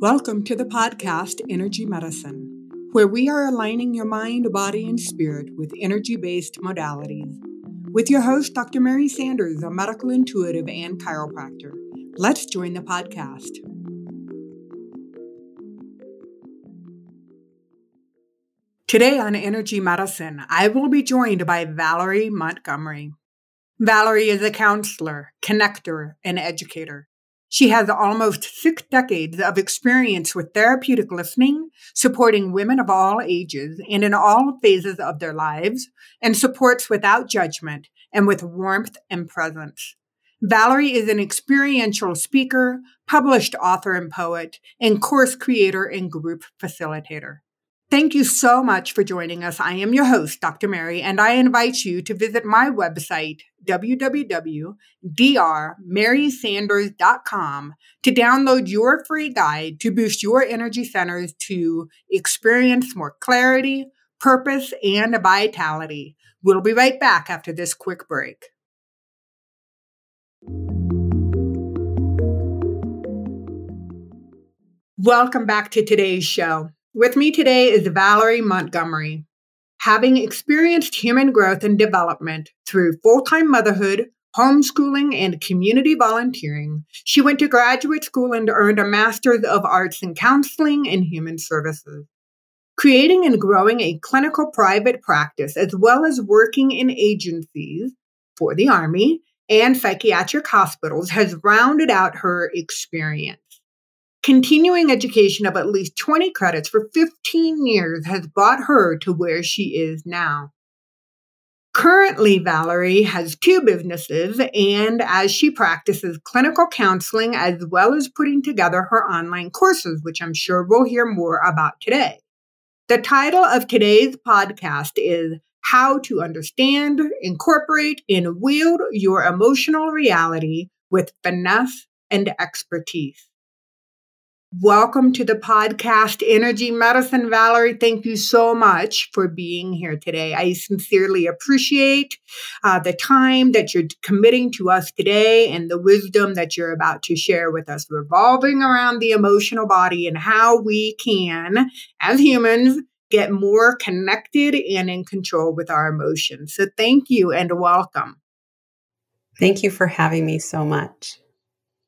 Welcome to the podcast Energy Medicine, where we are aligning your mind, body, and spirit with energy based modalities. With your host, Dr. Mary Sanders, a medical intuitive and chiropractor. Let's join the podcast. Today on Energy Medicine, I will be joined by Valerie Montgomery. Valerie is a counselor, connector, and educator. She has almost six decades of experience with therapeutic listening, supporting women of all ages and in all phases of their lives, and supports without judgment and with warmth and presence. Valerie is an experiential speaker, published author and poet, and course creator and group facilitator. Thank you so much for joining us. I am your host, Dr. Mary, and I invite you to visit my website, www.drmarysanders.com, to download your free guide to boost your energy centers to experience more clarity, purpose, and vitality. We'll be right back after this quick break. Welcome back to today's show. With me today is Valerie Montgomery. Having experienced human growth and development through full time motherhood, homeschooling, and community volunteering, she went to graduate school and earned a Master's of Arts in Counseling and Human Services. Creating and growing a clinical private practice, as well as working in agencies for the Army and psychiatric hospitals, has rounded out her experience. Continuing education of at least 20 credits for 15 years has brought her to where she is now. Currently, Valerie has two businesses, and as she practices clinical counseling as well as putting together her online courses, which I'm sure we'll hear more about today. The title of today's podcast is How to Understand, Incorporate, and Wield Your Emotional Reality with Finesse and Expertise. Welcome to the podcast Energy Medicine. Valerie, thank you so much for being here today. I sincerely appreciate uh, the time that you're committing to us today and the wisdom that you're about to share with us, revolving around the emotional body and how we can, as humans, get more connected and in control with our emotions. So, thank you and welcome. Thank you for having me so much.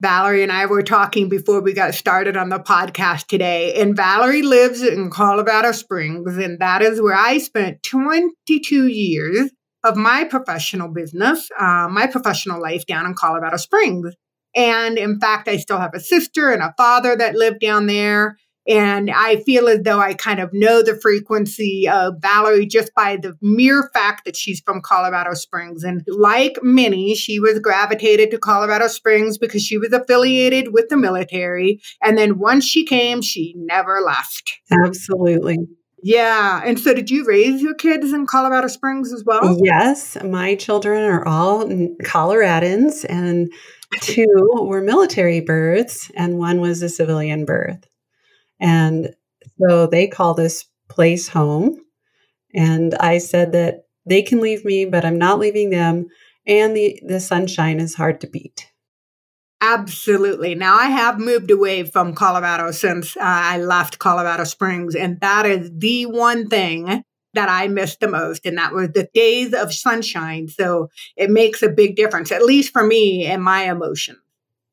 Valerie and I were talking before we got started on the podcast today. And Valerie lives in Colorado Springs, and that is where I spent 22 years of my professional business, uh, my professional life down in Colorado Springs. And in fact, I still have a sister and a father that live down there. And I feel as though I kind of know the frequency of Valerie just by the mere fact that she's from Colorado Springs. And like many, she was gravitated to Colorado Springs because she was affiliated with the military. And then once she came, she never left. Absolutely. Yeah. And so did you raise your kids in Colorado Springs as well? Yes. My children are all Coloradans, and two were military births, and one was a civilian birth. And so they call this place home. And I said that they can leave me, but I'm not leaving them. And the, the sunshine is hard to beat. Absolutely. Now, I have moved away from Colorado since uh, I left Colorado Springs, and that is the one thing that I miss the most, and that was the days of sunshine. So it makes a big difference, at least for me and my emotions.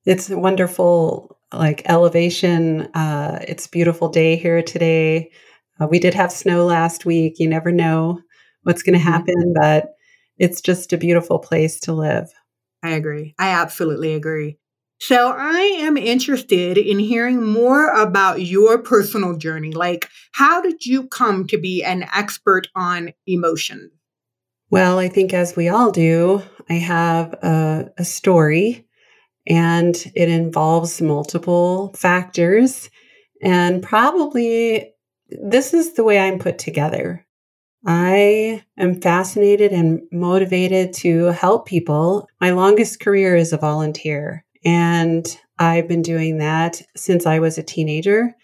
It's wonderful like elevation. Uh, it's a beautiful day here today. Uh, we did have snow last week. You never know what's going to mm-hmm. happen, but it's just a beautiful place to live. I agree. I absolutely agree. So, I am interested in hearing more about your personal journey. Like, how did you come to be an expert on emotion? Well, I think as we all do, I have a, a story and it involves multiple factors. And probably this is the way I'm put together. I am fascinated and motivated to help people. My longest career is a volunteer, and I've been doing that since I was a teenager.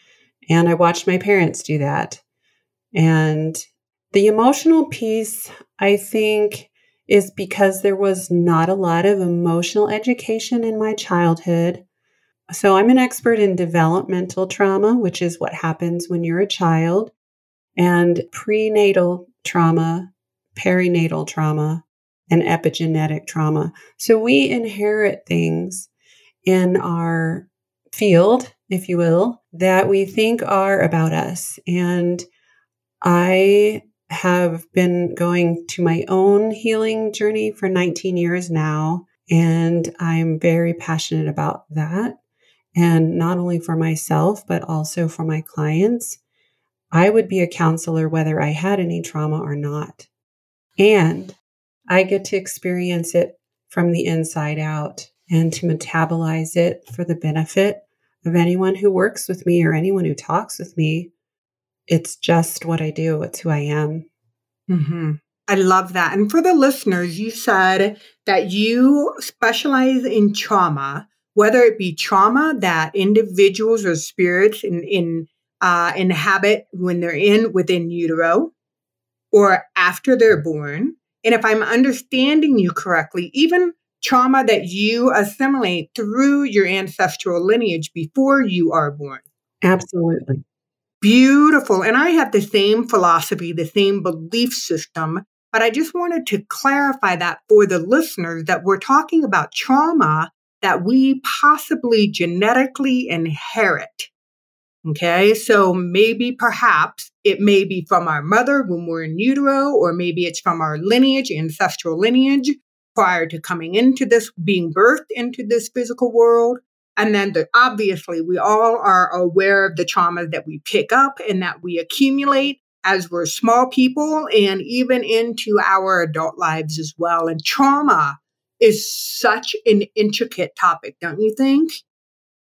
And I watched my parents do that. And the emotional piece, I think, is because there was not a lot of emotional education in my childhood. So I'm an expert in developmental trauma, which is what happens when you're a child, and prenatal trauma, perinatal trauma, and epigenetic trauma. So we inherit things in our field, if you will, that we think are about us. And I have been going to my own healing journey for 19 years now. And I'm very passionate about that. And not only for myself, but also for my clients. I would be a counselor whether I had any trauma or not. And I get to experience it from the inside out and to metabolize it for the benefit of anyone who works with me or anyone who talks with me. It's just what I do, it's who I am. Mm-hmm. I love that. And for the listeners, you said that you specialize in trauma, whether it be trauma that individuals or spirits in, in uh, inhabit when they're in within utero or after they're born. And if I'm understanding you correctly, even trauma that you assimilate through your ancestral lineage before you are born. Absolutely. Beautiful. And I have the same philosophy, the same belief system. But I just wanted to clarify that for the listeners that we're talking about trauma that we possibly genetically inherit. Okay. So maybe perhaps it may be from our mother when we're in utero, or maybe it's from our lineage, ancestral lineage prior to coming into this, being birthed into this physical world. And then the, obviously, we all are aware of the traumas that we pick up and that we accumulate as we're small people and even into our adult lives as well. And trauma is such an intricate topic, don't you think?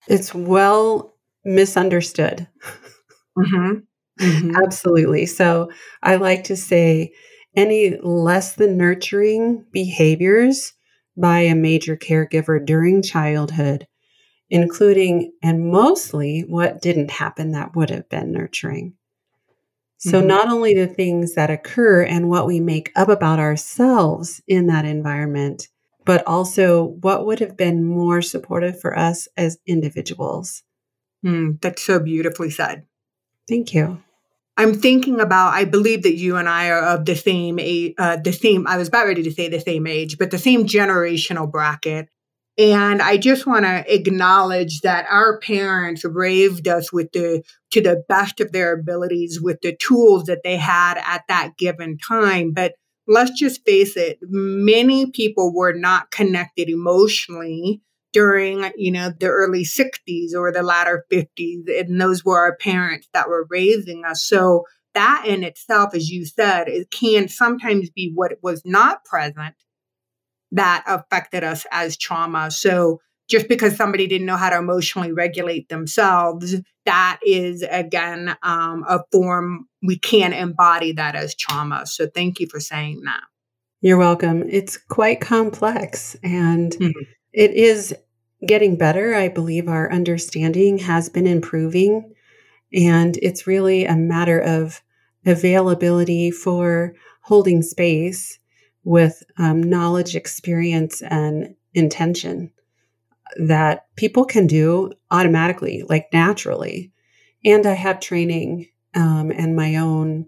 It's well misunderstood. Mm-hmm. Mm-hmm. Absolutely. So I like to say any less than nurturing behaviors by a major caregiver during childhood including and mostly what didn't happen that would have been nurturing. So, mm-hmm. not only the things that occur and what we make up about ourselves in that environment, but also what would have been more supportive for us as individuals. Mm, that's so beautifully said. Thank you. I'm thinking about. I believe that you and I are of the same age. Uh, the same. I was about ready to say the same age, but the same generational bracket. And I just want to acknowledge that our parents raised us with the to the best of their abilities with the tools that they had at that given time. But let's just face it, many people were not connected emotionally during, you know, the early 60s or the latter 50s. And those were our parents that were raising us. So that in itself, as you said, it can sometimes be what was not present that affected us as trauma. So just because somebody didn't know how to emotionally regulate themselves, that is again um, a form we can't embody that as trauma. So thank you for saying that. You're welcome. It's quite complex and mm-hmm. it is getting better. I believe our understanding has been improving. And it's really a matter of availability for holding space with um, knowledge, experience, and intention that people can do automatically, like naturally. And I have training um, and my own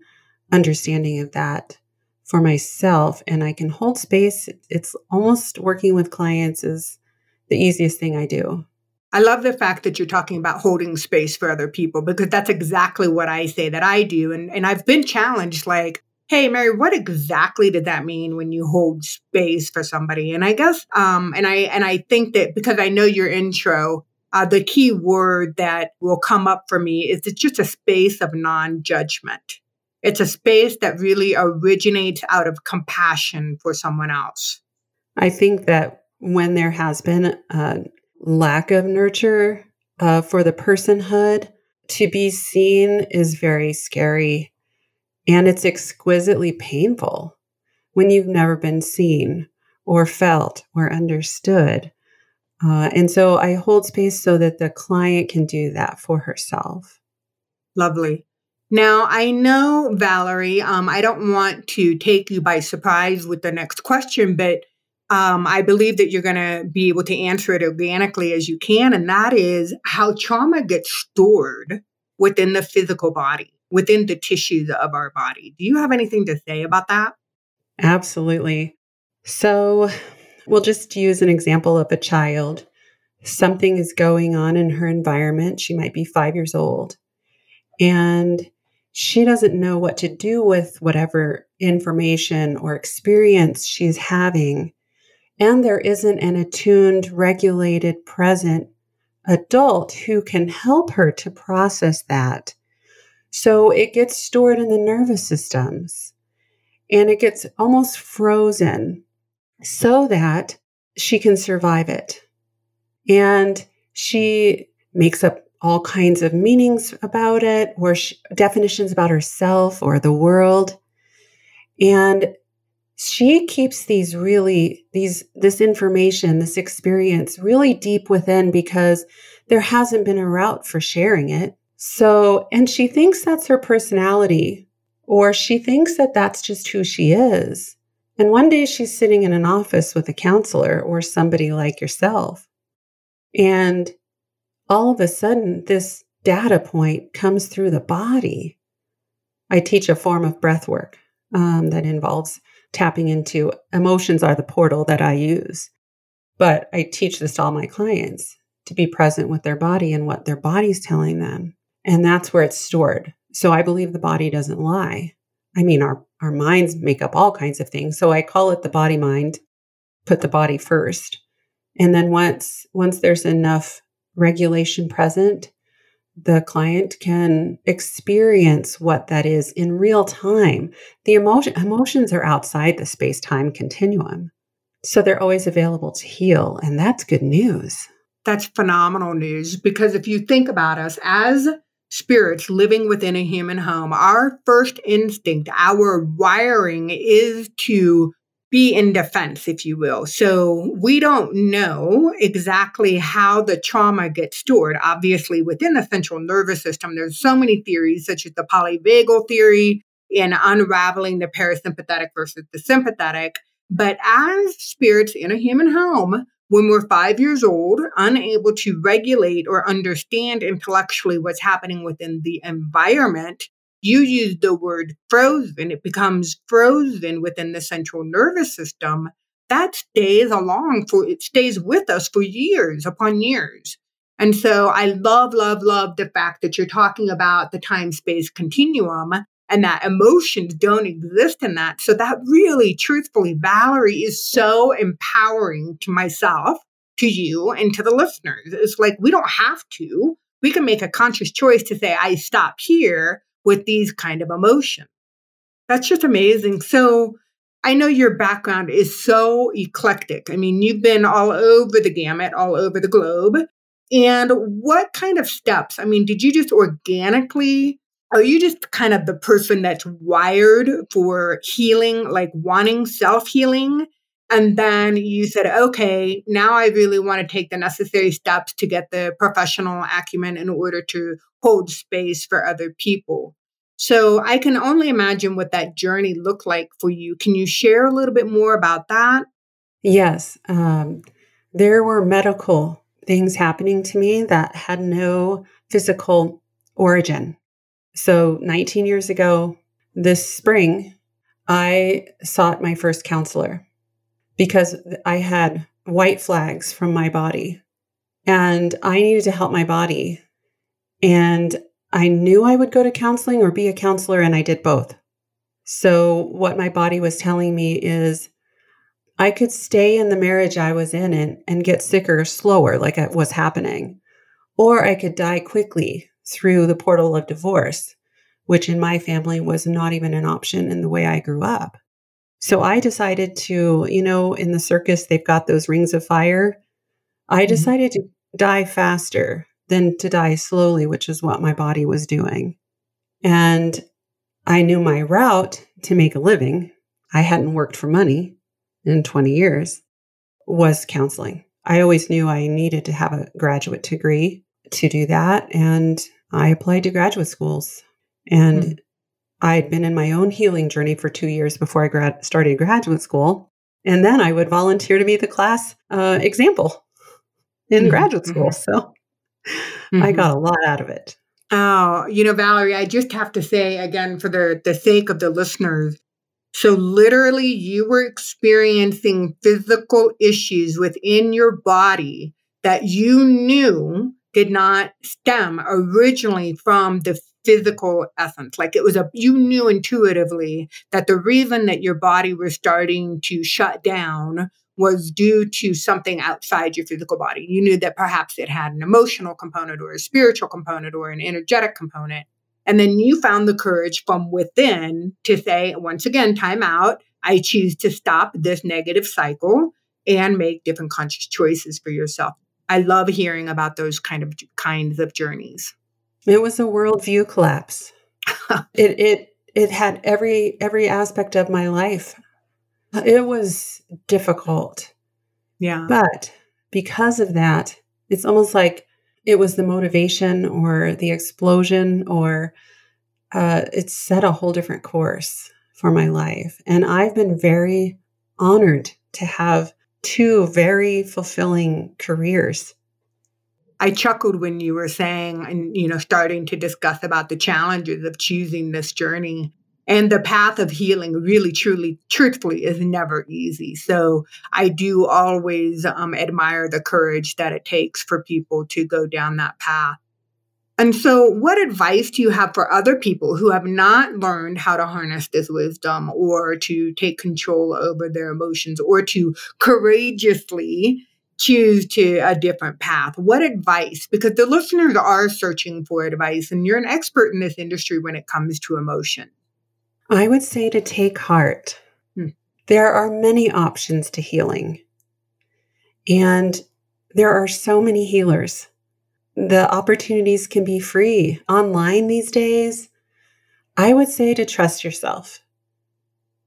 understanding of that for myself, and I can hold space. It's almost working with clients is the easiest thing I do. I love the fact that you're talking about holding space for other people because that's exactly what I say that I do. And, and I've been challenged like, hey mary what exactly did that mean when you hold space for somebody? And i guess um and i and i think that because i know your intro uh, the key word that will come up for me is it's just a space of non-judgment. It's a space that really originates out of compassion for someone else. I think that when there has been a lack of nurture uh, for the personhood to be seen is very scary and it's exquisitely painful when you've never been seen or felt or understood. Uh, and so I hold space so that the client can do that for herself. Lovely. Now, I know, Valerie, um, I don't want to take you by surprise with the next question, but um, I believe that you're going to be able to answer it organically as you can. And that is how trauma gets stored within the physical body, within the tissues of our body. Do you have anything to say about that? Absolutely. So, we'll just use an example of a child. Something is going on in her environment. She might be five years old. And she doesn't know what to do with whatever information or experience she's having. And there isn't an attuned, regulated, present adult who can help her to process that. So it gets stored in the nervous systems and it gets almost frozen so that she can survive it. And she makes up all kinds of meanings about it or sh- definitions about herself or the world. And she keeps these really these this information this experience really deep within because there hasn't been a route for sharing it so and she thinks that's her personality or she thinks that that's just who she is and one day she's sitting in an office with a counselor or somebody like yourself and all of a sudden this data point comes through the body i teach a form of breath work um, that involves tapping into emotions are the portal that I use. But I teach this to all my clients to be present with their body and what their body's telling them. And that's where it's stored. So I believe the body doesn't lie. I mean, our, our minds make up all kinds of things. So I call it the body mind, put the body first. And then once, once there's enough regulation present, the client can experience what that is in real time. The emotion, emotions are outside the space time continuum. So they're always available to heal. And that's good news. That's phenomenal news because if you think about us as spirits living within a human home, our first instinct, our wiring is to be in defense, if you will. So we don't know exactly how the trauma gets stored. Obviously, within the central nervous system, there's so many theories, such as the polyvagal theory and unraveling the parasympathetic versus the sympathetic. But as spirits in a human home, when we're five years old, unable to regulate or understand intellectually what's happening within the environment, you use the word frozen, it becomes frozen within the central nervous system. That stays along for, it stays with us for years upon years. And so I love, love, love the fact that you're talking about the time space continuum and that emotions don't exist in that. So that really, truthfully, Valerie is so empowering to myself, to you, and to the listeners. It's like we don't have to. We can make a conscious choice to say, I stop here with these kind of emotions. That's just amazing. So I know your background is so eclectic. I mean, you've been all over the gamut, all over the globe. And what kind of steps? I mean, did you just organically, are you just kind of the person that's wired for healing, like wanting self healing? And then you said, okay, now I really want to take the necessary steps to get the professional acumen in order to hold space for other people. So I can only imagine what that journey looked like for you. Can you share a little bit more about that? Yes. Um, there were medical things happening to me that had no physical origin. So 19 years ago, this spring, I sought my first counselor because I had white flags from my body and I needed to help my body. And I knew I would go to counseling or be a counselor, and I did both. So, what my body was telling me is I could stay in the marriage I was in and, and get sicker slower, like it was happening, or I could die quickly through the portal of divorce, which in my family was not even an option in the way I grew up. So I decided to, you know, in the circus, they've got those rings of fire. I mm-hmm. decided to die faster than to die slowly, which is what my body was doing. And I knew my route to make a living. I hadn't worked for money in 20 years, was counseling. I always knew I needed to have a graduate degree to do that. And I applied to graduate schools. And mm-hmm. I had been in my own healing journey for two years before I grad- started graduate school. And then I would volunteer to be the class uh, example in mm-hmm. graduate school. Mm-hmm. So mm-hmm. I got a lot out of it. Oh, you know, Valerie, I just have to say again, for the, the sake of the listeners, so literally you were experiencing physical issues within your body that you knew did not stem originally from the physical essence. Like it was a, you knew intuitively that the reason that your body was starting to shut down was due to something outside your physical body. You knew that perhaps it had an emotional component or a spiritual component or an energetic component. And then you found the courage from within to say, once again, time out. I choose to stop this negative cycle and make different conscious choices for yourself. I love hearing about those kind of kinds of journeys. It was a worldview collapse. it it it had every every aspect of my life. It was difficult. Yeah. But because of that, it's almost like it was the motivation or the explosion or uh, it set a whole different course for my life. And I've been very honored to have two very fulfilling careers. I chuckled when you were saying and you know starting to discuss about the challenges of choosing this journey. And the path of healing really truly truthfully is never easy. So i do always um, admire the courage that it takes for people to go down that path and so what advice do you have for other people who have not learned how to harness this wisdom or to take control over their emotions or to courageously choose to a different path what advice because the listeners are searching for advice and you're an expert in this industry when it comes to emotion I would say to take heart. Hmm. There are many options to healing. And there are so many healers. The opportunities can be free online these days. I would say to trust yourself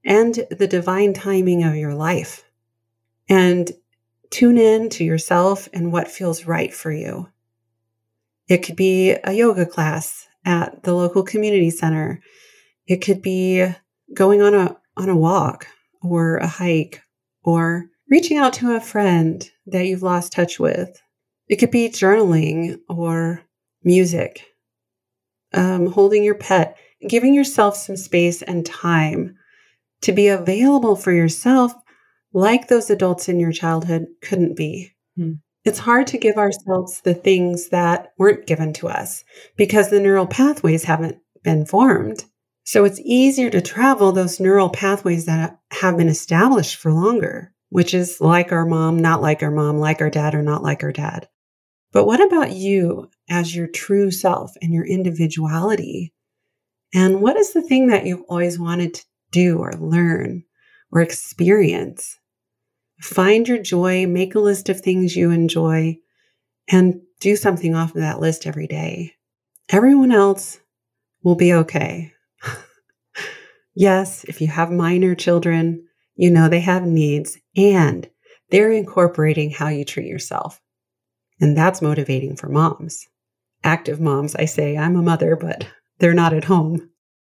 and the divine timing of your life and tune in to yourself and what feels right for you. It could be a yoga class at the local community center. It could be going on a on a walk or a hike or reaching out to a friend that you've lost touch with. It could be journaling or music, um, holding your pet, giving yourself some space and time to be available for yourself like those adults in your childhood couldn't be. Hmm. It's hard to give ourselves the things that weren't given to us because the neural pathways haven't been formed. So it's easier to travel those neural pathways that have been established for longer, which is like our mom, not like our mom, like our dad, or not like our dad. But what about you as your true self and your individuality? And what is the thing that you've always wanted to do or learn or experience? Find your joy, make a list of things you enjoy, and do something off of that list every day. Everyone else will be okay. Yes, if you have minor children, you know they have needs and they're incorporating how you treat yourself. And that's motivating for moms. Active moms, I say, I'm a mother, but they're not at home.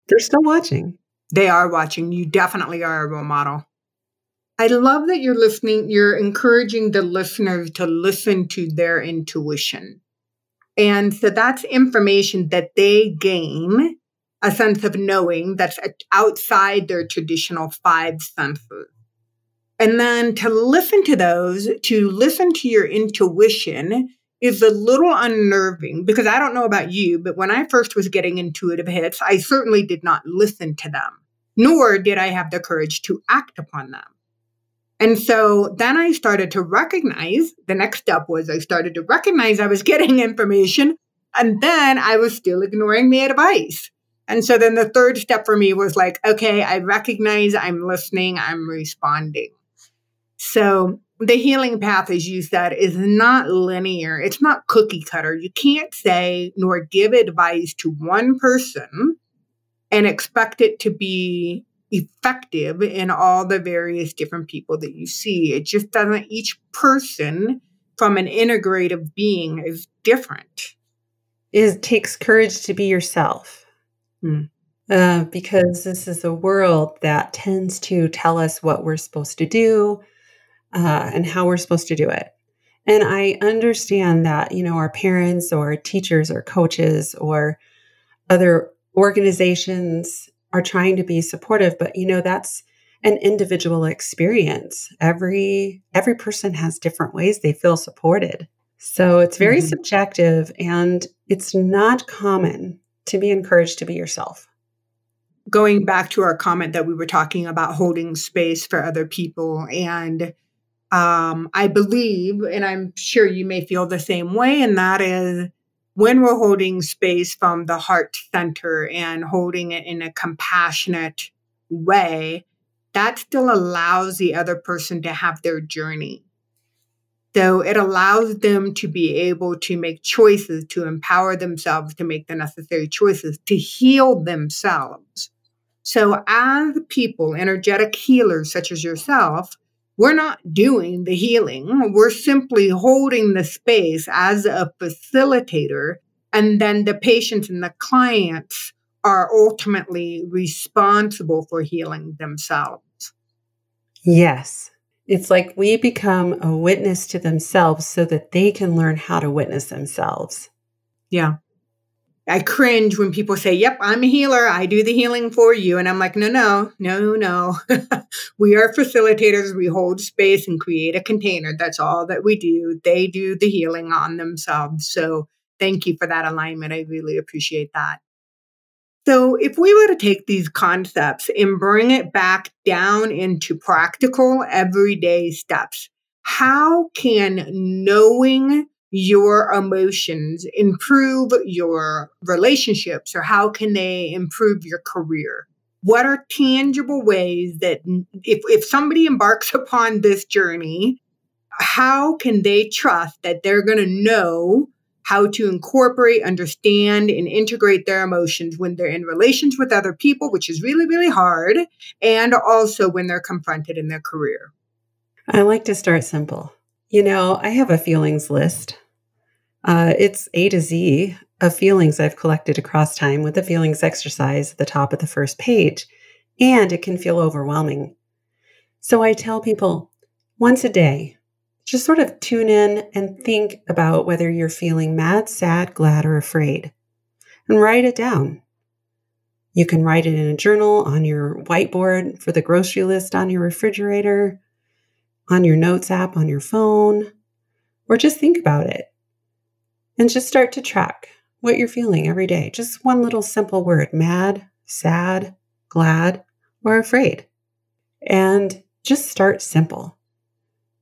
They're still watching. They are watching. You definitely are a role model. I love that you're listening, you're encouraging the listeners to listen to their intuition. And so that's information that they gain a sense of knowing that's outside their traditional five senses. And then to listen to those, to listen to your intuition is a little unnerving because I don't know about you, but when I first was getting intuitive hits, I certainly did not listen to them, nor did I have the courage to act upon them. And so then I started to recognize the next step was I started to recognize I was getting information and then I was still ignoring the advice. And so then the third step for me was like, okay, I recognize I'm listening, I'm responding. So the healing path, as you said, is not linear. It's not cookie cutter. You can't say nor give advice to one person and expect it to be effective in all the various different people that you see. It just doesn't, each person from an integrative being is different. It takes courage to be yourself. Mm. uh, because this is a world that tends to tell us what we're supposed to do uh, and how we're supposed to do it. And I understand that, you know, our parents or teachers or coaches or other organizations are trying to be supportive, but you know, that's an individual experience. Every every person has different ways they feel supported. So it's very mm-hmm. subjective and it's not common to be encouraged to be yourself. Going back to our comment that we were talking about holding space for other people and um, I believe, and I'm sure you may feel the same way, and that is when we're holding space from the heart center and holding it in a compassionate way, that still allows the other person to have their journey. So it allows them to be able to make choices, to empower themselves to make the necessary choices, to heal themselves. So, as people, energetic healers such as yourself, we're not doing the healing. We're simply holding the space as a facilitator. And then the patients and the clients are ultimately responsible for healing themselves. Yes. It's like we become a witness to themselves so that they can learn how to witness themselves. Yeah. I cringe when people say, Yep, I'm a healer. I do the healing for you. And I'm like, No, no, no, no. we are facilitators. We hold space and create a container. That's all that we do. They do the healing on themselves. So thank you for that alignment. I really appreciate that. So, if we were to take these concepts and bring it back down into practical everyday steps, how can knowing your emotions improve your relationships or how can they improve your career? What are tangible ways that if, if somebody embarks upon this journey, how can they trust that they're going to know how to incorporate, understand, and integrate their emotions when they're in relations with other people, which is really, really hard, and also when they're confronted in their career? I like to start simple. You know, I have a feelings list uh, it's A to Z of feelings I've collected across time with the feelings exercise at the top of the first page, and it can feel overwhelming. So I tell people once a day, just sort of tune in and think about whether you're feeling mad, sad, glad, or afraid, and write it down. You can write it in a journal, on your whiteboard, for the grocery list on your refrigerator, on your notes app on your phone, or just think about it and just start to track what you're feeling every day. Just one little simple word mad, sad, glad, or afraid. And just start simple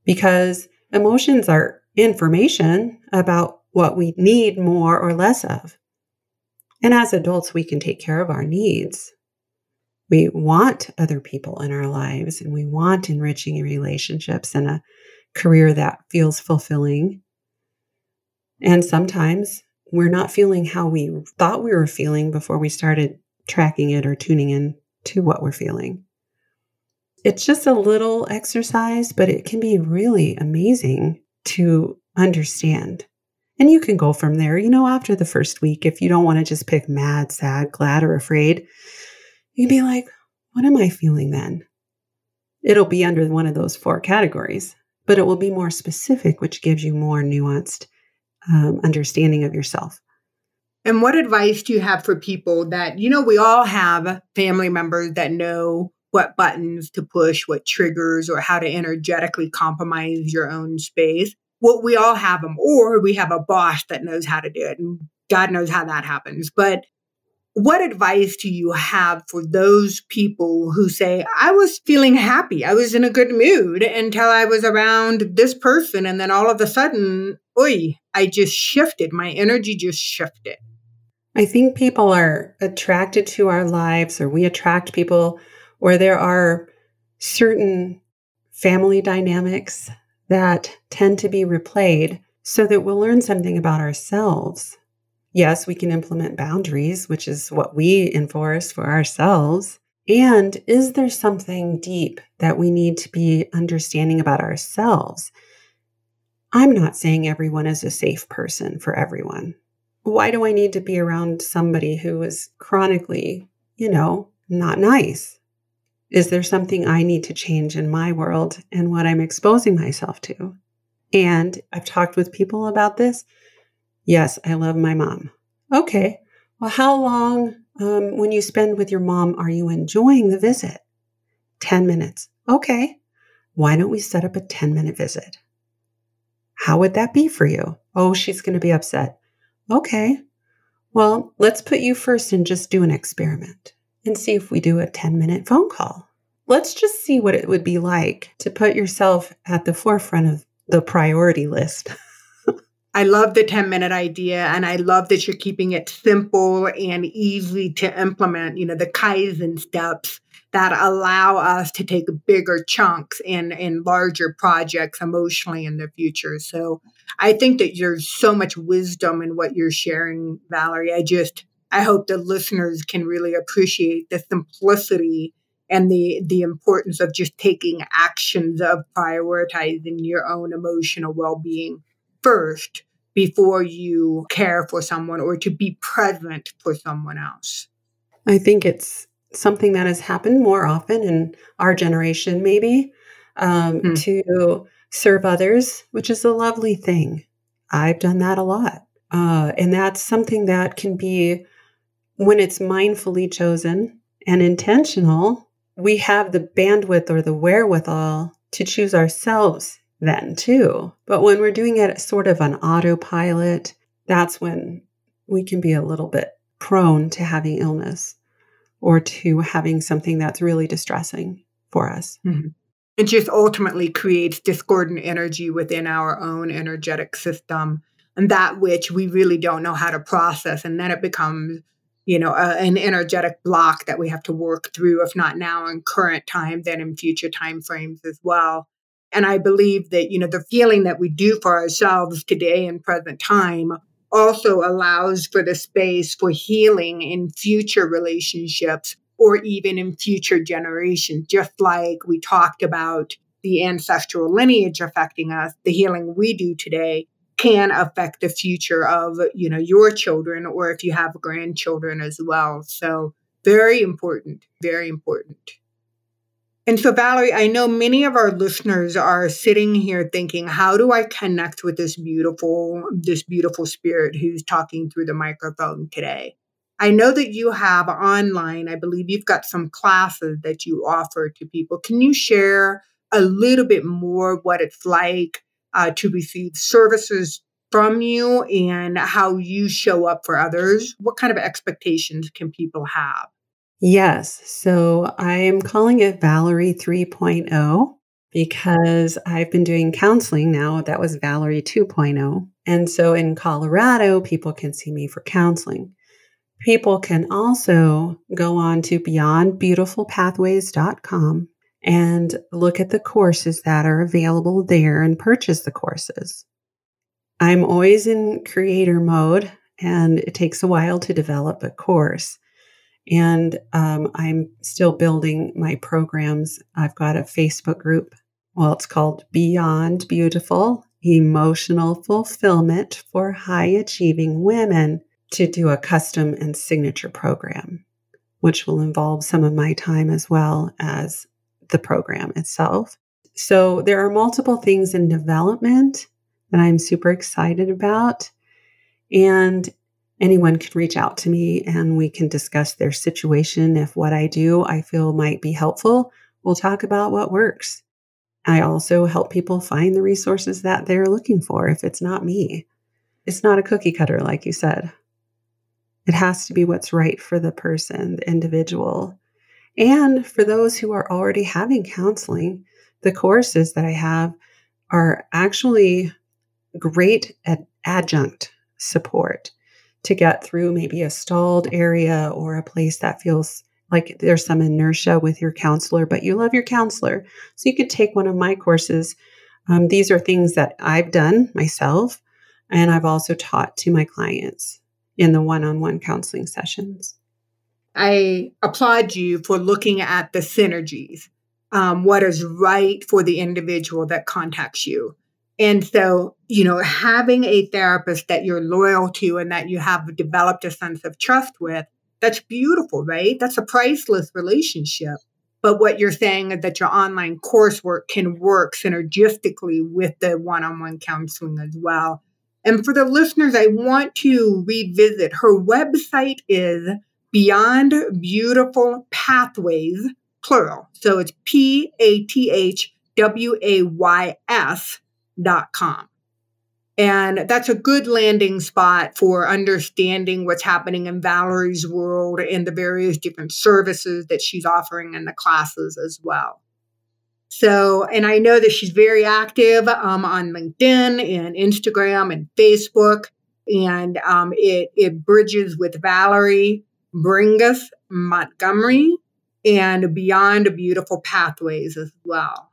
because emotions are information about what we need more or less of. And as adults, we can take care of our needs. We want other people in our lives and we want enriching relationships and a career that feels fulfilling and sometimes we're not feeling how we thought we were feeling before we started tracking it or tuning in to what we're feeling. It's just a little exercise, but it can be really amazing to understand. And you can go from there. You know, after the first week, if you don't want to just pick mad, sad, glad, or afraid, you can be like, what am I feeling then? It'll be under one of those four categories, but it will be more specific, which gives you more nuanced um, understanding of yourself. And what advice do you have for people that, you know, we all have family members that know what buttons to push, what triggers, or how to energetically compromise your own space? Well, we all have them, or we have a boss that knows how to do it. And God knows how that happens. But what advice do you have for those people who say, I was feeling happy, I was in a good mood until I was around this person, and then all of a sudden, oi, I just shifted. My energy just shifted. I think people are attracted to our lives, or we attract people or there are certain family dynamics that tend to be replayed so that we'll learn something about ourselves Yes, we can implement boundaries, which is what we enforce for ourselves. And is there something deep that we need to be understanding about ourselves? I'm not saying everyone is a safe person for everyone. Why do I need to be around somebody who is chronically you know, not nice? Is there something I need to change in my world and what I'm exposing myself to? And I've talked with people about this. Yes, I love my mom. Okay. Well, how long, um, when you spend with your mom, are you enjoying the visit? 10 minutes. Okay. Why don't we set up a 10 minute visit? How would that be for you? Oh, she's going to be upset. Okay. Well, let's put you first and just do an experiment and see if we do a 10 minute phone call. Let's just see what it would be like to put yourself at the forefront of the priority list. I love the 10 minute idea and I love that you're keeping it simple and easy to implement, you know, the Kaizen steps that allow us to take bigger chunks in in larger projects emotionally in the future. So I think that there's so much wisdom in what you're sharing, Valerie. I just I hope the listeners can really appreciate the simplicity and the the importance of just taking actions of prioritizing your own emotional well-being first before you care for someone or to be present for someone else. I think it's something that has happened more often in our generation, maybe, um, hmm. to serve others, which is a lovely thing. I've done that a lot. Uh, and that's something that can be, when it's mindfully chosen and intentional, we have the bandwidth or the wherewithal to choose ourselves then too. But when we're doing it sort of on autopilot, that's when we can be a little bit prone to having illness or to having something that's really distressing for us. Mm-hmm. It just ultimately creates discordant energy within our own energetic system, and that which we really don't know how to process. And then it becomes, you know, an energetic block that we have to work through, if not now in current time, then in future time frames as well. And I believe that, you know, the feeling that we do for ourselves today in present time also allows for the space for healing in future relationships or even in future generations, just like we talked about the ancestral lineage affecting us, the healing we do today can affect the future of, you know, your children or if you have grandchildren as well. So very important, very important. And so, Valerie, I know many of our listeners are sitting here thinking, how do I connect with this beautiful, this beautiful spirit who's talking through the microphone today? I know that you have online, I believe you've got some classes that you offer to people. Can you share a little bit more what it's like uh, to receive services from you and how you show up for others? What kind of expectations can people have? Yes. So I am calling it Valerie 3.0 because I've been doing counseling now. That was Valerie 2.0. And so in Colorado, people can see me for counseling. People can also go on to beyondbeautifulpathways.com and look at the courses that are available there and purchase the courses. I'm always in creator mode and it takes a while to develop a course. And um, I'm still building my programs. I've got a Facebook group. Well, it's called Beyond Beautiful Emotional Fulfillment for High Achieving Women to do a custom and signature program, which will involve some of my time as well as the program itself. So there are multiple things in development that I'm super excited about. And anyone can reach out to me and we can discuss their situation. If what I do I feel might be helpful, we'll talk about what works. I also help people find the resources that they're looking for if it's not me. It's not a cookie cutter, like you said. It has to be what's right for the person, the individual. And for those who are already having counseling, the courses that I have are actually great at adjunct support to get through maybe a stalled area or a place that feels like there's some inertia with your counselor, but you love your counselor. So you could take one of my courses. Um, these are things that I've done myself, and I've also taught to my clients in the one on one counseling sessions. I applaud you for looking at the synergies, um, what is right for the individual that contacts you. And so, you know, having a therapist that you're loyal to and that you have developed a sense of trust with That's beautiful, right? That's a priceless relationship. But what you're saying is that your online coursework can work synergistically with the one on one counseling as well. And for the listeners, I want to revisit her website is Beyond Beautiful Pathways, plural. So it's P A T H W A Y S com. And that's a good landing spot for understanding what's happening in Valerie's world and the various different services that she's offering in the classes as well. So, and I know that she's very active um, on LinkedIn and Instagram and Facebook, and um, it it bridges with Valerie Bringas Montgomery and Beyond Beautiful Pathways as well.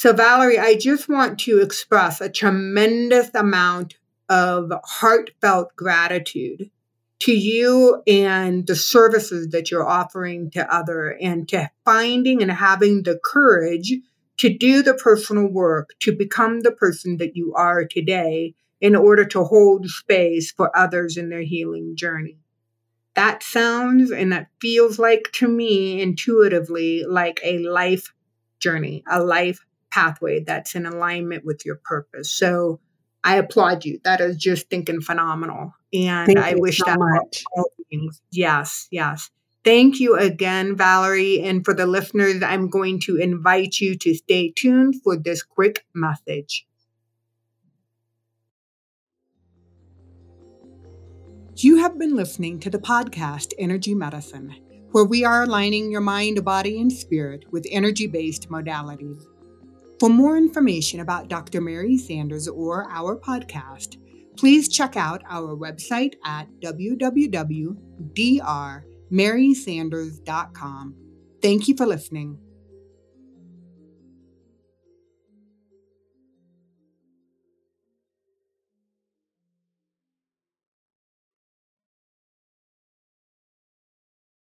So, Valerie, I just want to express a tremendous amount of heartfelt gratitude to you and the services that you're offering to other and to finding and having the courage to do the personal work to become the person that you are today in order to hold space for others in their healing journey. That sounds and that feels like to me intuitively like a life journey, a life pathway that's in alignment with your purpose. So I applaud you. That is just thinking phenomenal. And Thank I wish so that much. Yes, yes. Thank you again, Valerie. And for the listeners, I'm going to invite you to stay tuned for this quick message. You have been listening to the podcast Energy Medicine, where we are aligning your mind, body, and spirit with energy based modalities. For more information about Dr. Mary Sanders or our podcast, please check out our website at www.drmarysanders.com. Thank you for listening.